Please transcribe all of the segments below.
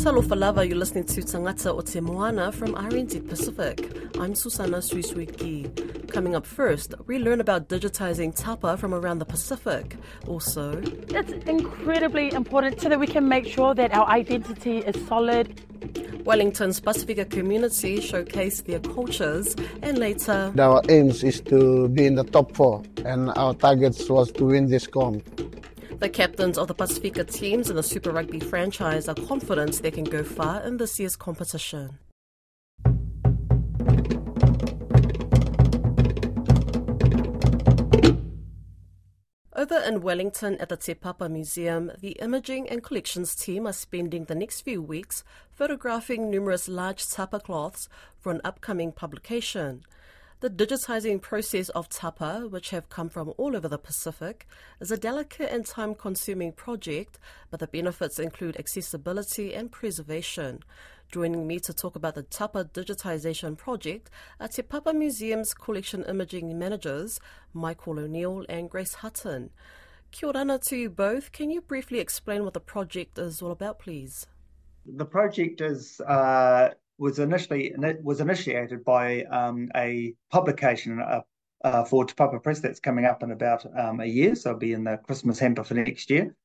Talofa lava, you're listening to Tagata o Te Moana from RNZ Pacific. I'm Susana Suisuiki. Coming up first, we learn about digitizing tapa from around the Pacific. Also, It's incredibly important so that we can make sure that our identity is solid. Wellington's Pasifika community showcase their cultures, and later, Our aims is to be in the top four, and our targets was to win this comp. The captains of the Pasifika teams in the Super Rugby franchise are confident they can go far in this year's competition. Over in Wellington at the Te Papa Museum, the imaging and collections team are spending the next few weeks photographing numerous large tapa cloths for an upcoming publication. The digitizing process of tapa, which have come from all over the Pacific, is a delicate and time consuming project, but the benefits include accessibility and preservation. Joining me to talk about the Tapa digitization project are Te Papa Museum's collection imaging managers, Michael O'Neill and Grace Hutton. Kia to you both. Can you briefly explain what the project is all about, please? The project is uh, was initially was initiated by um, a publication uh, uh, for Te Papa Press that's coming up in about um, a year, so it'll be in the Christmas hamper for next year.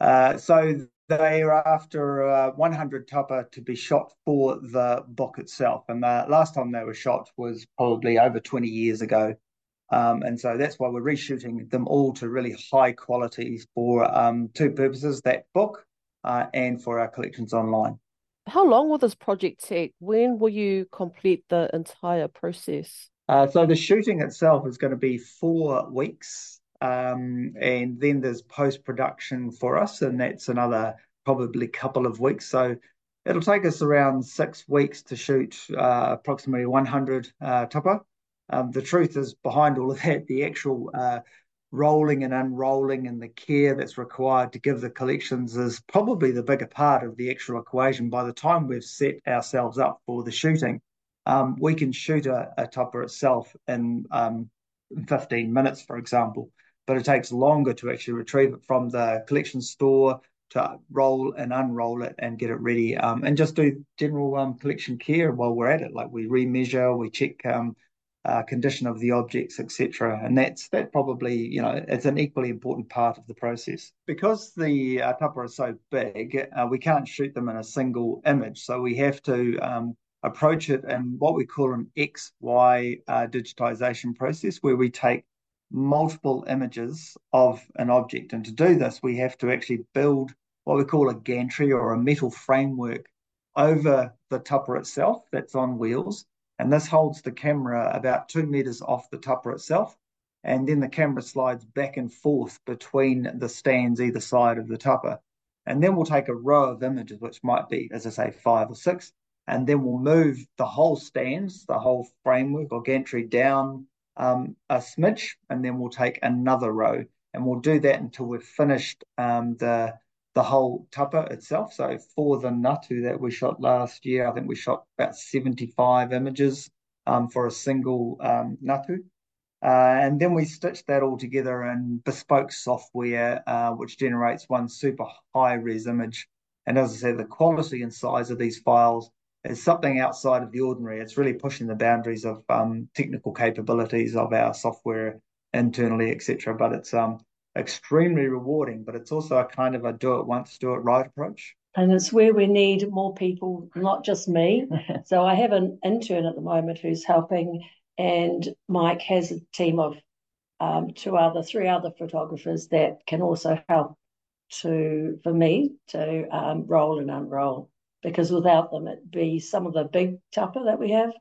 Uh, so they are after uh, 100 tapa to be shot for the book itself, and the last time they were shot was probably over 20 years ago. Um, and so that's why we're reshooting them all to really high quality for um, two purposes: that book uh, and for our collections online. How long will this project take? When will you complete the entire process? Uh, so the shooting itself is going to be four weeks, um, and then there's post production for us, and that's another probably couple of weeks. So it'll take us around six weeks to shoot uh, approximately 100 uh. Um, the truth is behind all of that, the actual uh, rolling and unrolling and the care that's required to give the collections is probably the bigger part of the actual equation. By the time we've set ourselves up for the shooting, um, we can shoot a, a tapa itself in um, 15 minutes, for example, but it takes longer to actually retrieve it from the collection store to roll and unroll it and get it ready um, and just do general um, collection care while we're at it. Like we remeasure, we check um, uh, condition of the objects, etc. And that's that probably you know it's an equally important part of the process because the uh, tapa is so big. Uh, we can't shoot them in a single image, so we have to um, approach it in what we call an XY uh, digitization process, where we take multiple images of an object. And to do this, we have to actually build what we call a gantry or a metal framework over the tapa itself that's on wheels and this holds the camera about two meters off the tapa itself. And then the camera slides back and forth between the stands either side of the tapa. And then we'll take a row of images, which might be, as I say, five or six, and then we'll move the whole stands, the whole framework or gantry down um, a smidge, and then we'll take another row. And we'll do that until we've finished um, the the whole tapa itself. So for the Ngatu that we shot last year, I think we shot about 75 images um, for a single um, Ngatu. Uh, and then we stitched that all together in bespoke software, uh, which generates one super high res image. And as I said, the quality and size of these files is something outside of the ordinary. It's really pushing the boundaries of um, technical capabilities of our software internally, etc. But it's um, extremely rewarding, but it's also a kind of a do it once, do it right approach. And it's where we need more people, not just me. so I have an intern at the moment who's helping, and Mike has a team of um, two other, three other photographers that can also help to for me to um, roll and unroll. Because without them, it'd be some of the big tapa that we have.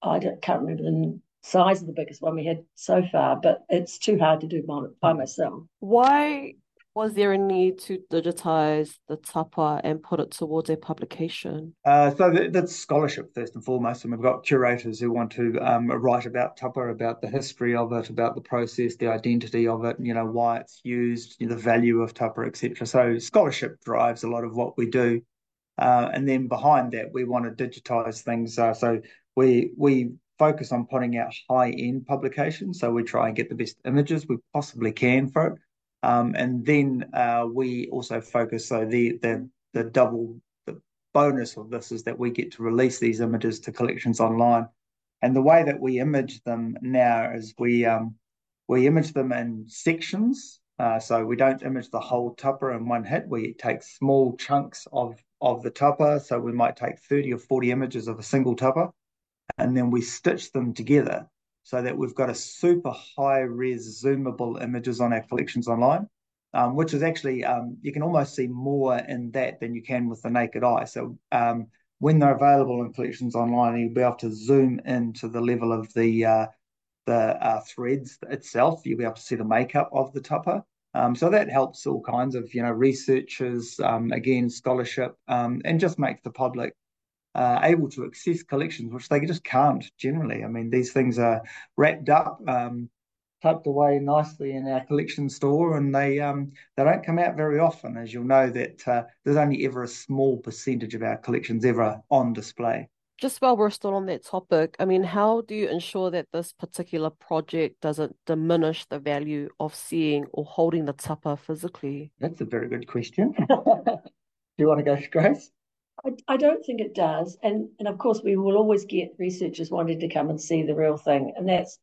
I can't remember the size of the biggest one we had so far, but it's too hard to do by myself. Why was there a need to digitize the tapa and put it towards a publication? Uh, so that's scholarship first and foremost, and we've got curators who want to um, write about tapa, about the history of it, about the process, the identity of it, you know why it's used, you know, the value of tapa, etc. So scholarship drives a lot of what we do, uh, and then behind that we want to digitize things. Uh, so we we focus on putting out high end publications. So we try and get the best images we possibly can for it. Um, and then uh, we also focus so the the the double the bonus of this is that we get to release these images to collections online. And the way that we image them now is we um, we image them in sections. Uh, so we don't image the whole tapa in one hit. We take small chunks of of the tapa. So we might take 30 or 40 images of a single tapa, and then we stitch them together so that we've got a super high res zoomable images on our collections online, um, which is actually, um, you can almost see more in that than you can with the naked eye. So um, when they're available in collections online, you'll be able to zoom into the level of the uh, the uh, threads itself. You'll be able to see the makeup of the tapa. Um, so that helps all kinds of you know researchers, um, again scholarship, um, and just makes the public uh, able to access collections, which they just can't generally. I mean, these things are wrapped up, um, tucked away nicely in our collection store, and they um, they don't come out very often. As you'll know, that uh, there's only ever a small percentage of our collections ever on display. Just while we're still on that topic, I mean, how do you ensure that this particular project doesn't diminish the value of seeing or holding the tapa physically? That's a very good question. do you want to go, Grace? I, I don't think it does. And and of course we will always get researchers wanting to come and see the real thing. And that's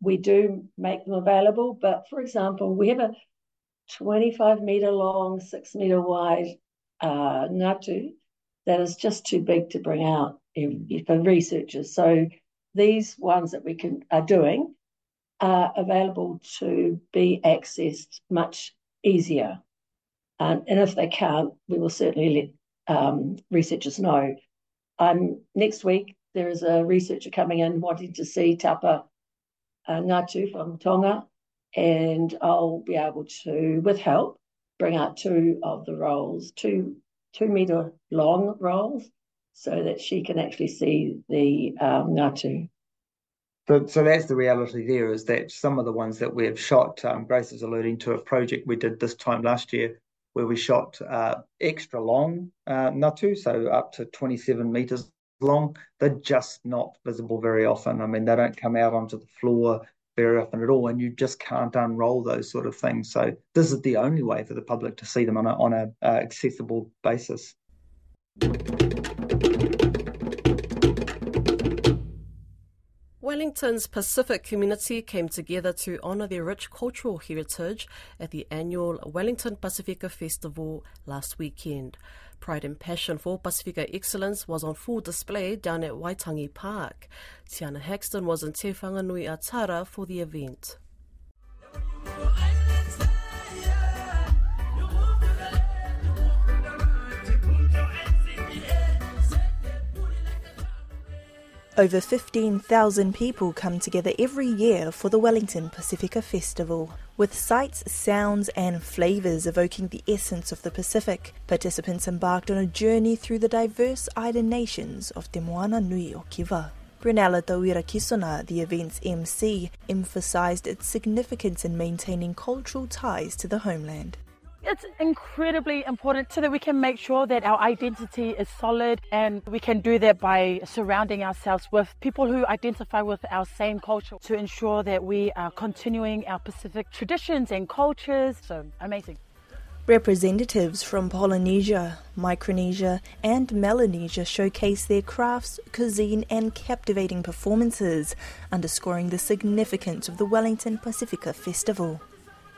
we do make them available. But for example, we have a 25 meter long, six meter wide uh, that is just too big to bring out for researchers. So these ones that we can are doing are available to be accessed much easier. and if they can't, we will certainly let um, researchers know. Um, next week, there is a researcher coming in wanting to see Tapa uh, Ngatu from Tonga, and I'll be able to, with help, bring out two of the rolls, two two meter long rolls, so that she can actually see the um, Ngatu. So, so that's the reality there is that some of the ones that we have shot, um, Grace is alluding to a project we did this time last year where we shot uh, extra long uh, ngatu, so up to 27 meters long. They're just not visible very often. I mean, they don't come out onto the floor very often at all, and you just can't unroll those sort of things. So this is the only way for the public to see them on a on uh, accessible basis. Wellington's Pacific community came together to honour their rich cultural heritage at the annual Wellington Pasifika Festival last weekend. Pride and passion for Pasifika excellence was on full display down at Waitangi Park. Tiana Haxton was in Te Whanganui-a-Tara for the event. Over 15,000 people come together every year for the Wellington Pasifika Festival. With sights, sounds, and flavours evoking the essence of the Pacific, participants embarked on a journey through the diverse island nations of Te Moana Nui o Kiwa. Brunella Tawira Kisona, the event's MC, emphasised its significance in maintaining cultural ties to the homeland it's incredibly important so that we can make sure that our identity is solid and we can do that by surrounding ourselves with people who identify with our same culture to ensure that we are continuing our Pacific traditions and cultures. So amazing. Representatives from Polynesia, Micronesia, and Melanesia showcase their crafts, cuisine, and captivating performances, underscoring the significance of the Wellington Pasifika Festival.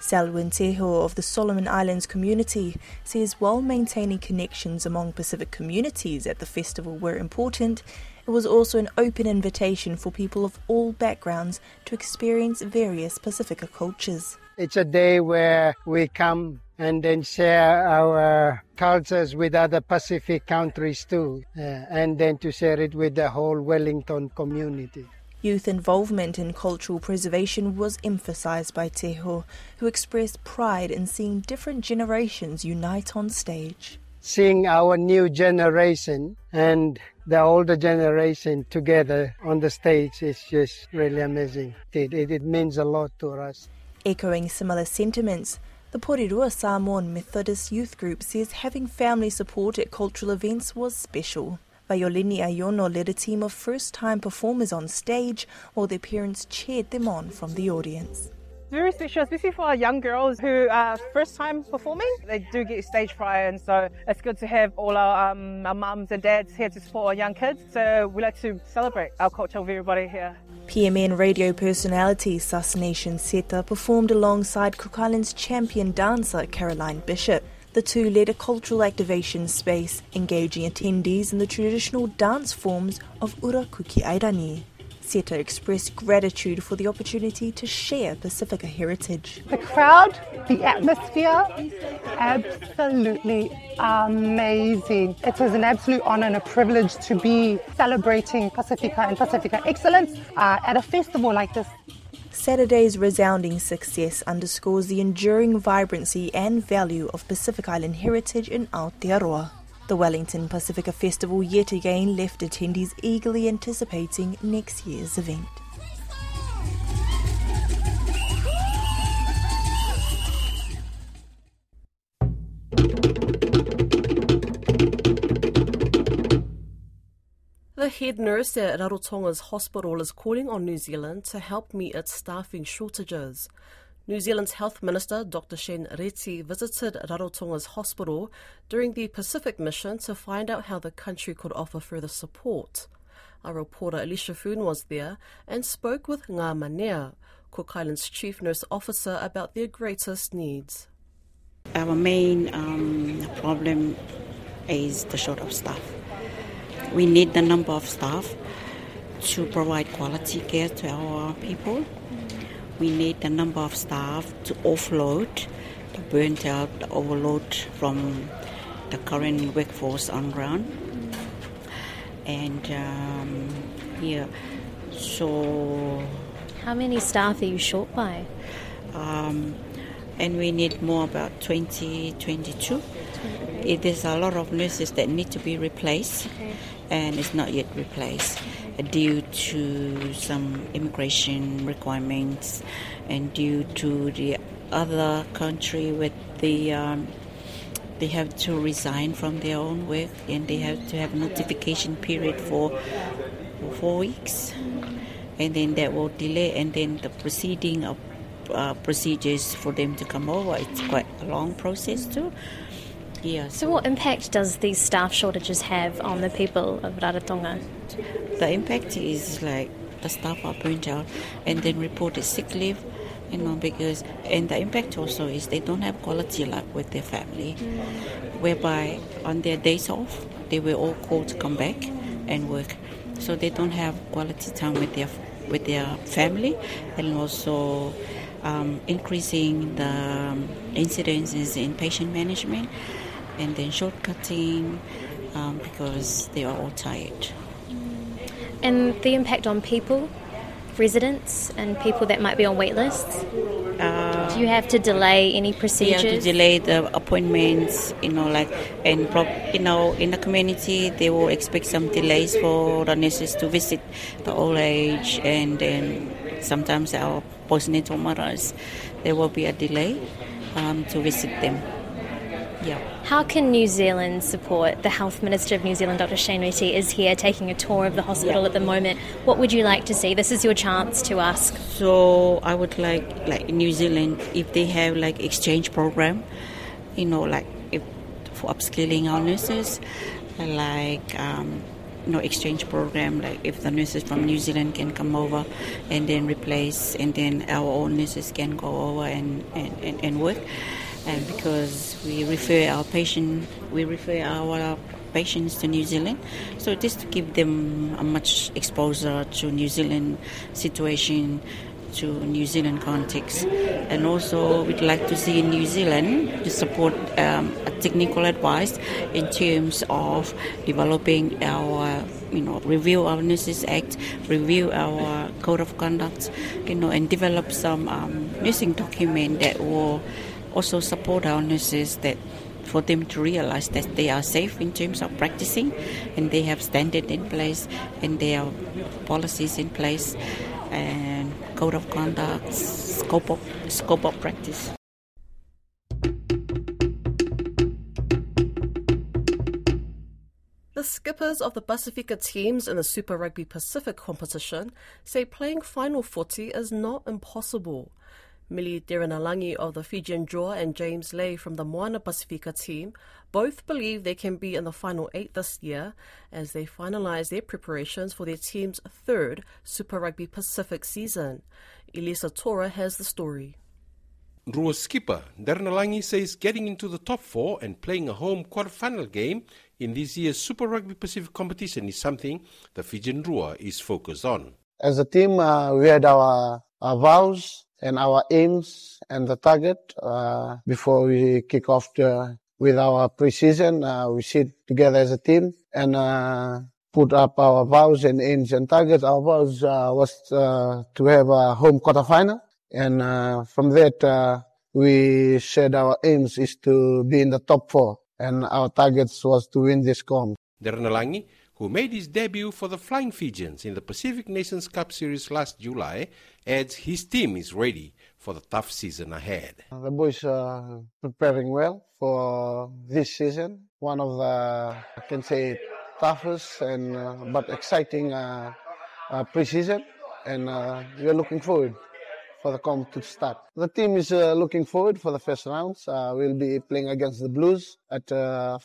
Selwyn Teho of the Solomon Islands community says while maintaining connections among Pacific communities at the festival were important, it was also an open invitation for people of all backgrounds to experience various Pasifika cultures. It's a day where we come and then share our cultures with other Pacific countries too, uh, and then to share it with the whole Wellington community. Youth involvement in cultural preservation was emphasized by Teho, who expressed pride in seeing different generations unite on stage. Seeing our new generation and the older generation together on the stage is just really amazing. It, it, it means a lot to us. Echoing similar sentiments, the Porirua Samoan Methodist Youth Group says having family support at cultural events was special. Violini Ayono led a team of first time performers on stage while their parents cheered them on from the audience. very special, especially for our young girls who are first time performing. They do get stage fright, and so it's good to have all our, um, our mums and dads here to support our young kids. So we like to celebrate our culture with everybody here. PMN radio personality Nation Seta performed alongside Cook Island's champion dancer Caroline Bishop. The two led a cultural activation space, engaging attendees in the traditional dance forms of Urakuki Airani. Seta expressed gratitude for the opportunity to share Pasifika heritage. The crowd, the atmosphere, absolutely amazing. It was an absolute honor and a privilege to be celebrating Pasifika and Pasifika excellence uh, at a festival like this. Saturday's resounding success underscores the enduring vibrancy and value of Pacific Island heritage in Aotearoa. The Wellington Pasifika Festival yet again left attendees eagerly anticipating next year's event. Head nurse at Rarotonga's hospital is calling on New Zealand to help meet its staffing shortages. New Zealand's Health Minister Dr. Shane Reti visited Rarotonga's hospital during the Pacific mission to find out how the country could offer further support. Our reporter Alicia Foon was there and spoke with Ngā Manea, Cook Island's chief nurse officer, about their greatest needs. Our main um, problem is the short of staff we need the number of staff to provide quality care to our people. We need the number of staff to offload the burnt out, the overload from the current workforce on ground. And um, yeah, so. How many staff are you short by? Um, and we need more about 20, 22. There's a lot of nurses that need to be replaced. Okay and it's not yet replaced due to some immigration requirements and due to the other country with the um, they have to resign from their own work and they have to have a notification period for four weeks. And then that will delay and then the proceeding of uh, procedures for them to come over. It's quite a long process too yeah. So, what impact does these staff shortages have on the people of Rarotonga? The impact is like the staff are burnt out and then reported sick leave, you know, because, and the impact also is they don't have quality life with their family, mm. whereby on their days off, they were all called to come back and work. So they don't have quality time with their with their family, and also um, increasing the um, incidences in patient management and then shortcutting um, because they are all tired. And the impact on people, residents, and people that might be on wait lists? Uh, Do you have to delay any procedures? have to delay the appointments, you know, like, and, you know, in the community, they will expect some delays for the nurses to visit the old age, and then sometimes our postnatal mothers, there will be a delay um, to visit them. Yeah. How can New Zealand support? The Health Minister of New Zealand, Dr. Shane Reti, is here taking a tour of the hospital yeah. at the moment. What would you like to see? This is your chance to ask. So I would like, like New Zealand, if they have like exchange program, you know, like if for upskilling our nurses, like. Um, you know, exchange program like if the nurses from New Zealand can come over and then replace and then our own nurses can go over and, and, and, and work and because we refer our patient, we refer our patients to New Zealand. So just to give them a much exposure to New Zealand situation, to New Zealand context, and also we'd like to see New Zealand to support um, technical advice in terms of developing our you know, review our Nurses Act, review our code of conduct, you know, and develop some um, nursing document that will also support our nurses that for them to realize that they are safe in terms of practicing and they have standard in place and their policies in place and code of conduct, scope of, scope of practice. The skippers of the Pasifika teams in the Super Rugby Pacific competition say playing final footy is not impossible. Meli Derenalagi of the Fijian Drua and James Lay from the Moana Pacifica team both believe they can be in the final eight this year as they finalise their preparations for their team's third Super Rugby Pacific season. Iliesa Tora has the story. Drua skipper Derenalagi says getting into the top four and playing a home quarterfinal game in this year's Super Rugby Pacific competition is something the Fijian Drua is focused on. As a team, uh, we had our, our vows and our aims and the target uh, before we kick off the, with our preseason. Uh, we sit together as a team and uh, put up our vows and aims and targets. Our vows uh, was uh, to have a home quarterfinal, and uh, from that uh, we said our aims is to be in the top four, and our targets was to win this comp. Derenalagi, who made his debut for the Flying Fijians in the Pacific Nations Cup Series last July, adds his team is ready for the tough season ahead. The boys are preparing well for this season. One of the, I can say, toughest and uh, but exciting uh, uh, preseason, and uh, we are looking forward for the comp to start. The team is uh, looking forward for the first rounds. Uh, we'll be playing against the Blues at uh.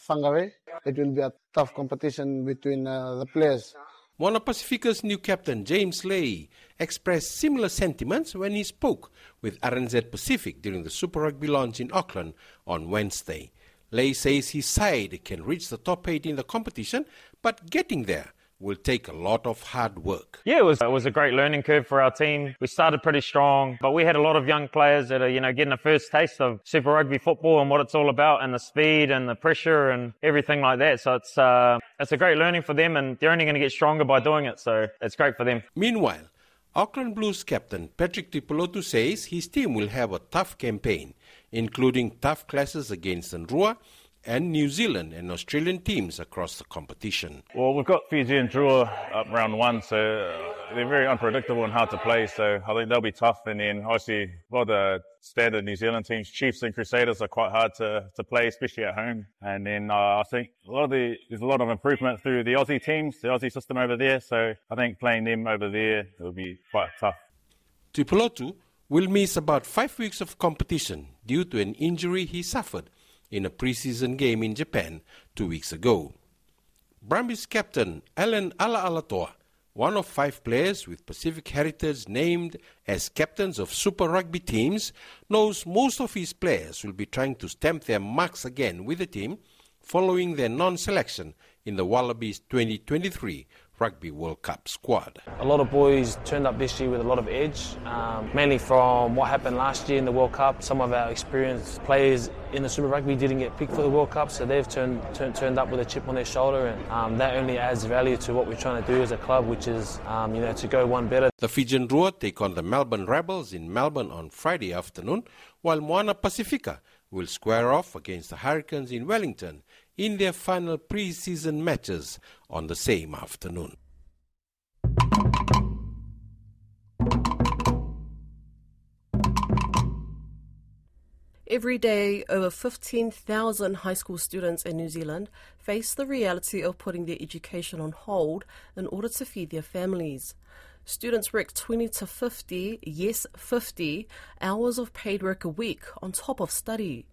It will be a tough competition between uh, the players. Moana Pacifica's new captain James Lay expressed similar sentiments when he spoke with RNZ Pacific during the Super Rugby launch in Auckland on Wednesday. Lay says his side can reach the top eight in the competition, but getting there will take a lot of hard work. Yeah, it was it was a great learning curve for our team. We started pretty strong, but we had a lot of young players that are you know getting a first taste of Super Rugby football and what it's all about, and the speed and the pressure and everything like that. So it's uh, it's a great learning for them, and they're only going to get stronger by doing it. So it's great for them. Meanwhile, Auckland Blues captain Patrick Tuipulotu says his team will have a tough campaign, including tough clashes against Drua and New Zealand and Australian teams across the competition. Well, we've got Fijian Drua up round one, so uh, they're very unpredictable and hard to play. So I think they'll be tough. And then obviously, a lot of the standard New Zealand teams, Chiefs and Crusaders, are quite hard to, to play, especially at home. And then uh, I think a lot of the there's a lot of improvement through the Aussie teams, the Aussie system over there. So I think playing them over there will be quite tough. Tuipulotu will miss about five weeks of competition due to an injury he suffered in a preseason game in Japan two weeks ago. Brumbies captain Allan Alaalatoa, one of five players with Pacific heritage named as captains of Super Rugby teams, knows most of his players will be trying to stamp their marks again with the team following their non-selection in the Wallabies 2023 Rugby World Cup squad. A lot of boys turned up this year with a lot of edge, um, mainly from what happened last year in the World Cup. Some of our experienced players in the Super Rugby didn't get picked for the World Cup, so they've turned, turned, turned up with a chip on their shoulder, and um, that only adds value to what we're trying to do as a club, which is um, you know to go one better. The Fijian Drua take on the Melbourne Rebels in Melbourne on Friday afternoon, while Moana Pacifica will square off against the Hurricanes in Wellington in their final pre-season matches on the same afternoon. Every day, over 15,000 high school students in New Zealand face the reality of putting their education on hold in order to feed their families. Students work 20 to 50, yes, 50 hours of paid work a week on top of study.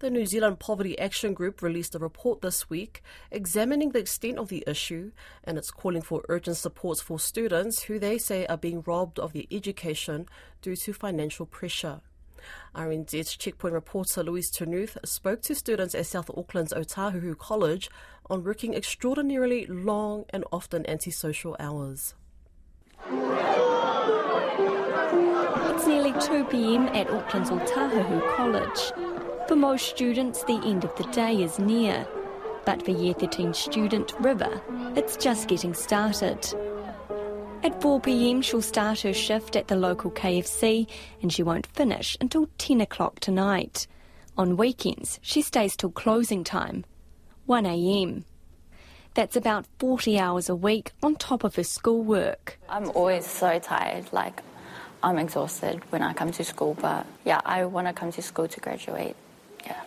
The New Zealand Poverty Action Group released a report this week examining the extent of the issue and it's calling for urgent supports for students who they say are being robbed of their education due to financial pressure. RNZ's Checkpoint reporter Louise Ternouth spoke to students at South Auckland's Otahuhu College on working extraordinarily long and often antisocial hours. It's nearly 2 pm at Auckland's Otahuhu College. For most students, the end of the day is near. But for Year 13 student River, it's just getting started. At 4pm, she'll start her shift at the local KFC and she won't finish until 10 o'clock tonight. On weekends, she stays till closing time, 1am. That's about 40 hours a week on top of her schoolwork. I'm always so tired, like I'm exhausted when I come to school, but yeah, I want to come to school to graduate. Yeah.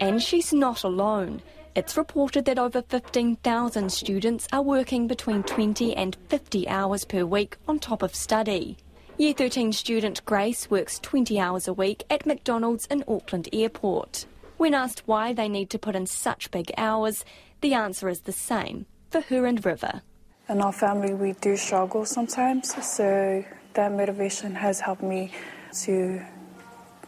And she's not alone. It's reported that over 15,000 students are working between 20 and 50 hours per week on top of study. Year 13 student Grace works 20 hours a week at McDonald's in Auckland Airport. When asked why they need to put in such big hours, the answer is the same for her and River. In our family, we do struggle sometimes, so that motivation has helped me to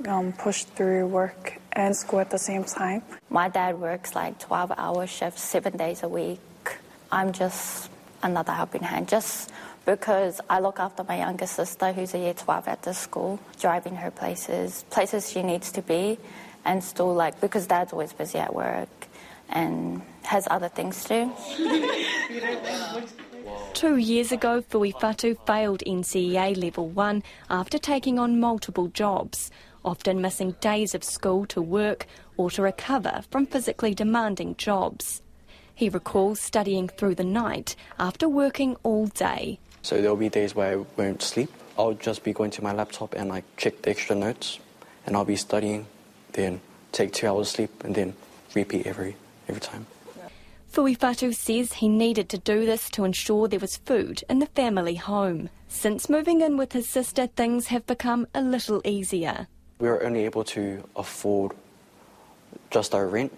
um, push through work and school at the same time. My dad works like 12 hour shifts, seven days a week. I'm just another helping hand, just because I look after my younger sister who's a year 12 at the school, driving her places, places she needs to be, and still like, because dad's always busy at work and has other things to do. Two years ago, Fuifatu failed NCEA Level 1 after taking on multiple jobs, often missing days of school to work or to recover from physically demanding jobs. He recalls studying through the night after working all day. So there'll be days where I won't sleep. I'll just be going to my laptop and like check the extra notes, and I'll be studying, then take two hours sleep, and then repeat every every time. Fuifatu says he needed to do this to ensure there was food in the family home. Since moving in with his sister, things have become a little easier. We were only able to afford just our rent,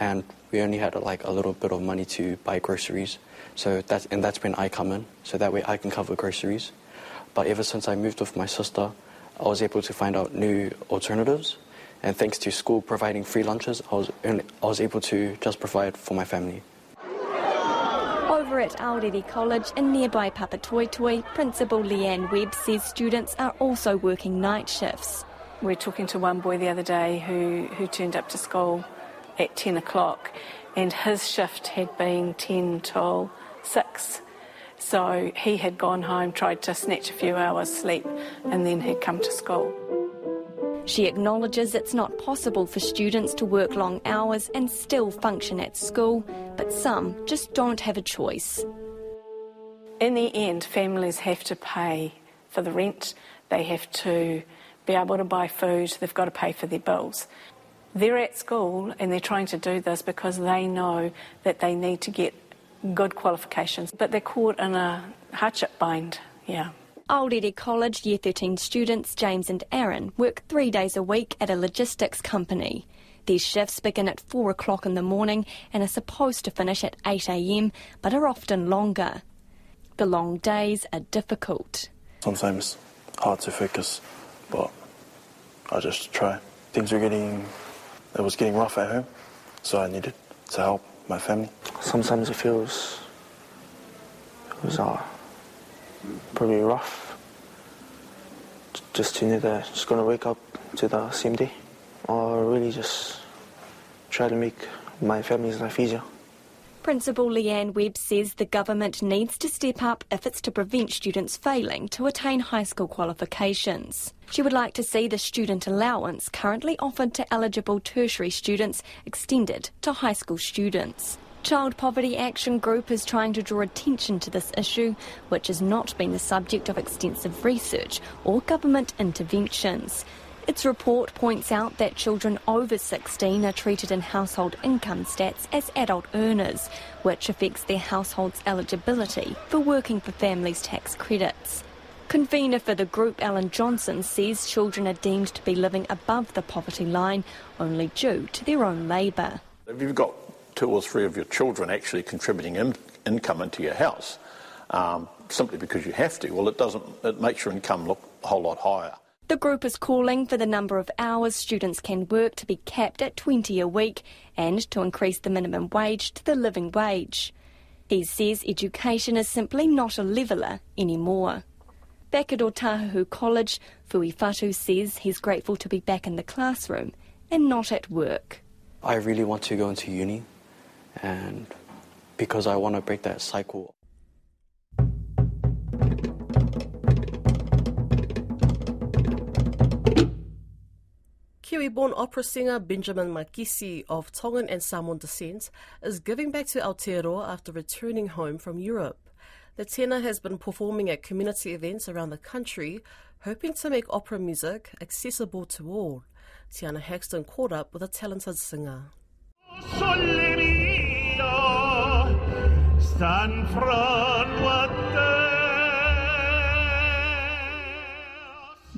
and we only had like a little bit of money to buy groceries. So that's and that's when I come in, so that way I can cover groceries. But ever since I moved with my sister, I was able to find out new alternatives and thanks to school providing free lunches, I was, I was able to just provide for my family. Over at Aorere College in nearby Papatoetoe, Principal Leanne Webb says students are also working night shifts. We were talking to one boy the other day who, who turned up to school at 10 o'clock and his shift had been 10 till 6. So he had gone home, tried to snatch a few hours sleep and then had come to school. She acknowledges it's not possible for students to work long hours and still function at school, but some just don't have a choice. In the end, families have to pay for the rent, they have to be able to buy food, they've got to pay for their bills. They're at school and they're trying to do this because they know that they need to get good qualifications, but they're caught in a hardship bind, yeah. Aorere College Year 13 students James and Aaron work three days a week at a logistics company. These shifts begin at 4 o'clock in the morning and are supposed to finish at 8am, but are often longer. The long days are difficult. Sometimes hard to focus, but I just try. Things were getting, it was getting rough at home, so I needed to help my family. Sometimes it feels, it was hard. Uh, probably rough. Just to know that just gonna wake up to the same day, or really just try to make my family's life easier. Principal Leanne Webb says the government needs to step up if it's to prevent students failing to attain high school qualifications. She would like to see the student allowance currently offered to eligible tertiary students extended to high school students. Child Poverty Action Group is trying to draw attention to this issue, which has not been the subject of extensive research or government interventions. Its report points out that children over 16 are treated in household income stats as adult earners, which affects their household's eligibility for working for families' tax credits. Convener for the group, Alan Johnson, says children are deemed to be living above the poverty line only due to their own labour. If you've got two or three of your children actually contributing in, income into your house um, simply because you have to, well, it doesn't. It makes your income look a whole lot higher. The group is calling for the number of hours students can work to be capped at 20 a week and to increase the minimum wage to the living wage. He says education is simply not a leveller anymore. Back at Otahuhu College, Fuifatu says he's grateful to be back in the classroom and not at work. I really want to go into uni and because I want to break that cycle. Kiwi-born opera singer Benjamin Makisi of Tongan and Samoan descent is giving back to Aotearoa after returning home from Europe. The tenor has been performing at community events around the country, hoping to make opera music accessible to all. Tiana Haxton caught up with a talented singer.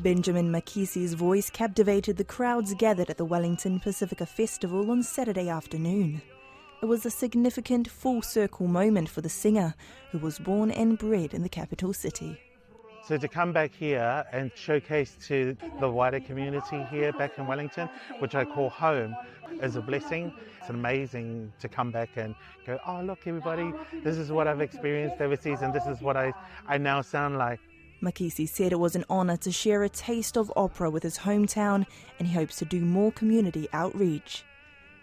Benjamin Makisi's voice captivated the crowds gathered at the Wellington Pasifika Festival on Saturday afternoon. It was a significant full circle moment for the singer, who was born and bred in the capital city. So to come back here and showcase to the wider community here back in Wellington, which I call home, is a blessing. It's amazing to come back and go, oh look everybody, this is what I've experienced overseas and this is what I, I now sound like. Makisi said it was an honour to share a taste of opera with his hometown and he hopes to do more community outreach.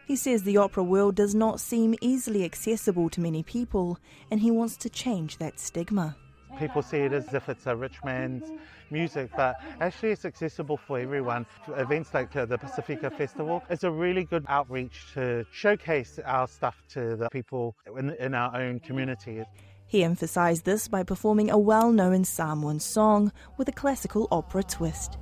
He says the opera world does not seem easily accessible to many people and he wants to change that stigma. People see it as if it's a rich man's music, but actually it's accessible for everyone. Events like uh, the Pasifika Festival is a really good outreach to showcase our stuff to the people in, in our own community. He emphasised this by performing a well known Samoan song with a classical opera twist.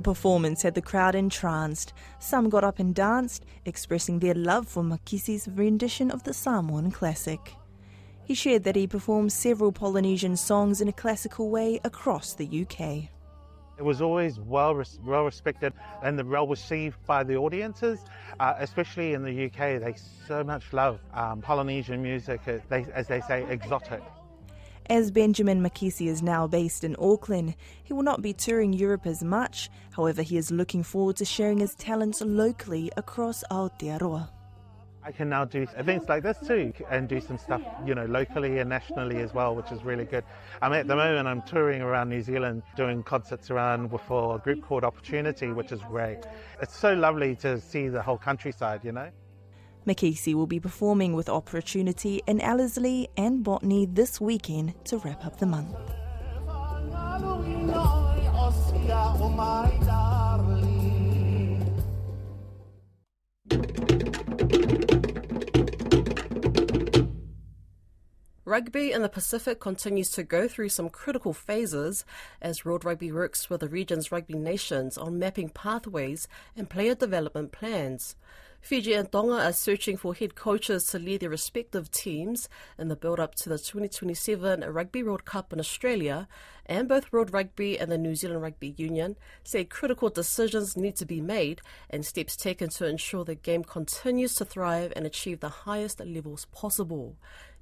The performance had the crowd entranced. Some got up and danced, expressing their love for Makisi's rendition of the Samoan classic. He shared that he performed several Polynesian songs in a classical way across the UK. It was always well well respected and well received by the audiences, uh, especially in the UK. They so much love um, Polynesian music, uh, they, as they say, exotic. As Benjamin Makisi is now based in Auckland, he will not be touring Europe as much. However, he is looking forward to sharing his talents locally across Aotearoa. I can now do events like this too and do some stuff, you know, locally and nationally as well, which is really good. I'm at the moment I'm touring around New Zealand doing concerts around for a group called Operatunity, which is great. It's so lovely to see the whole countryside, you know. Makisi will be performing with Operatunity in Ellerslie and Botany this weekend to wrap up the month. Rugby in the Pacific continues to go through some critical phases as World Rugby works with the region's rugby nations on mapping pathways and player development plans. Fiji and Tonga are searching for head coaches to lead their respective teams in the build up to the 2027 Rugby World Cup in Australia, and both World Rugby and the New Zealand Rugby Union say critical decisions need to be made and steps taken to ensure the game continues to thrive and achieve the highest levels possible.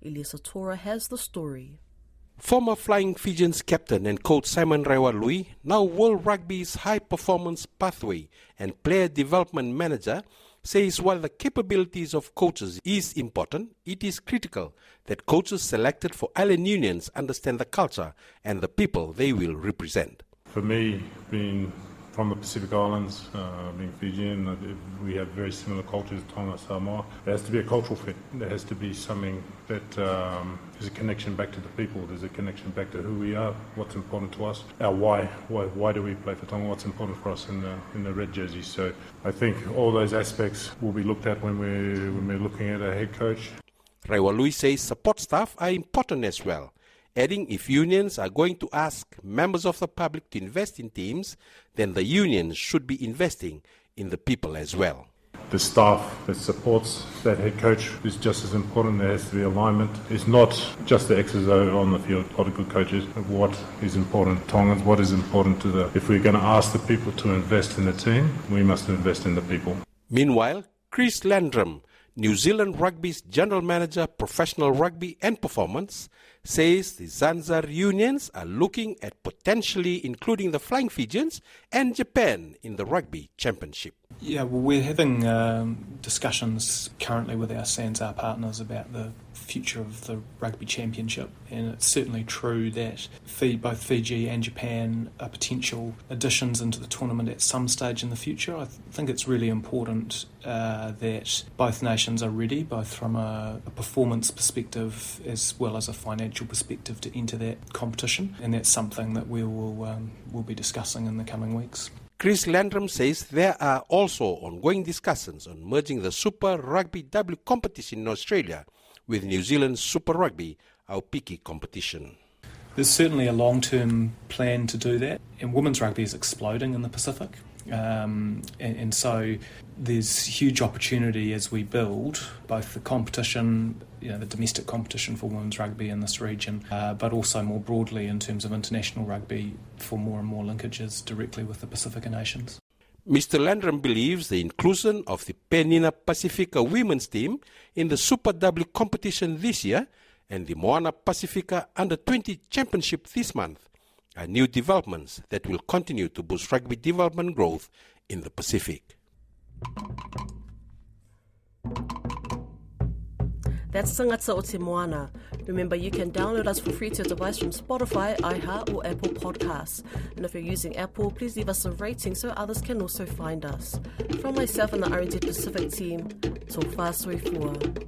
Iliesa Tora has the story. Former Flying Fijians captain and coach Simon Raiwalui, now World Rugby's high performance pathway and player development manager, says while the capabilities of coaches is important, it is critical that coaches selected for island unions understand the culture and the people they will represent. For me, being from the Pacific Islands, uh, being Fijian, we have very similar cultures, to Tonga, Samoa. There has to be a cultural fit. There has to be something that um, is a connection back to the people. There's a connection back to who we are, what's important to us, our why. Why, why do we play for Tonga? What's important for us in the, in the red jersey? So I think all those aspects will be looked at when we're, when we're looking at a head coach. Raiwalui says support staff are important as well adding if unions are going to ask members of the public to invest in teams, then the unions should be investing in the people as well. The staff that supports that head coach is just as important. There has to be alignment. It's not just the X's over on the field, a lot of good coaches. What is important to Tongans, what is important to the... If we're going to ask the people to invest in the team, we must invest in the people. Meanwhile, Chris Lendrum, New Zealand Rugby's General Manager, Professional Rugby and Performance, says the SANZAR unions are looking at potentially including the Flying Fijians and Japan in the Rugby Championship. Yeah, well, we're having um, discussions currently with our SANZAR partners about the future of the Rugby Championship, and it's certainly true that both Fiji and Japan are potential additions into the tournament at some stage in the future. I think it's really important uh, that both nations are ready, both from a, a performance perspective as well as a financial perspective, to enter that competition, and that's something that we will um, will be discussing in the coming weeks. Chris Lendrum says there are also ongoing discussions on merging the Super Rugby W competition in Australia with New Zealand's Super Rugby Aupiki competition. There's certainly a long term plan to do that, and women's rugby is exploding in the Pacific. Um, and, and so there's huge opportunity as we build both the competition, you know, the domestic competition for women's rugby in this region, uh, but also more broadly in terms of international rugby for more and more linkages directly with the Pacific nations. Mr. Lendrum believes the inclusion of the Penina Pacifica women's team in the Super W competition this year and the Moana Pacifica Under 20 Championship this month are new developments that will continue to boost rugby development growth in the Pacific. That's Tagata o Te Moana. Remember, you can download us for free to your device from Spotify, iHeart, or Apple Podcasts. And if you're using Apple, please leave us a rating so others can also find us. From myself and the RNZ Pacific team, Tō Whāsoi Fua.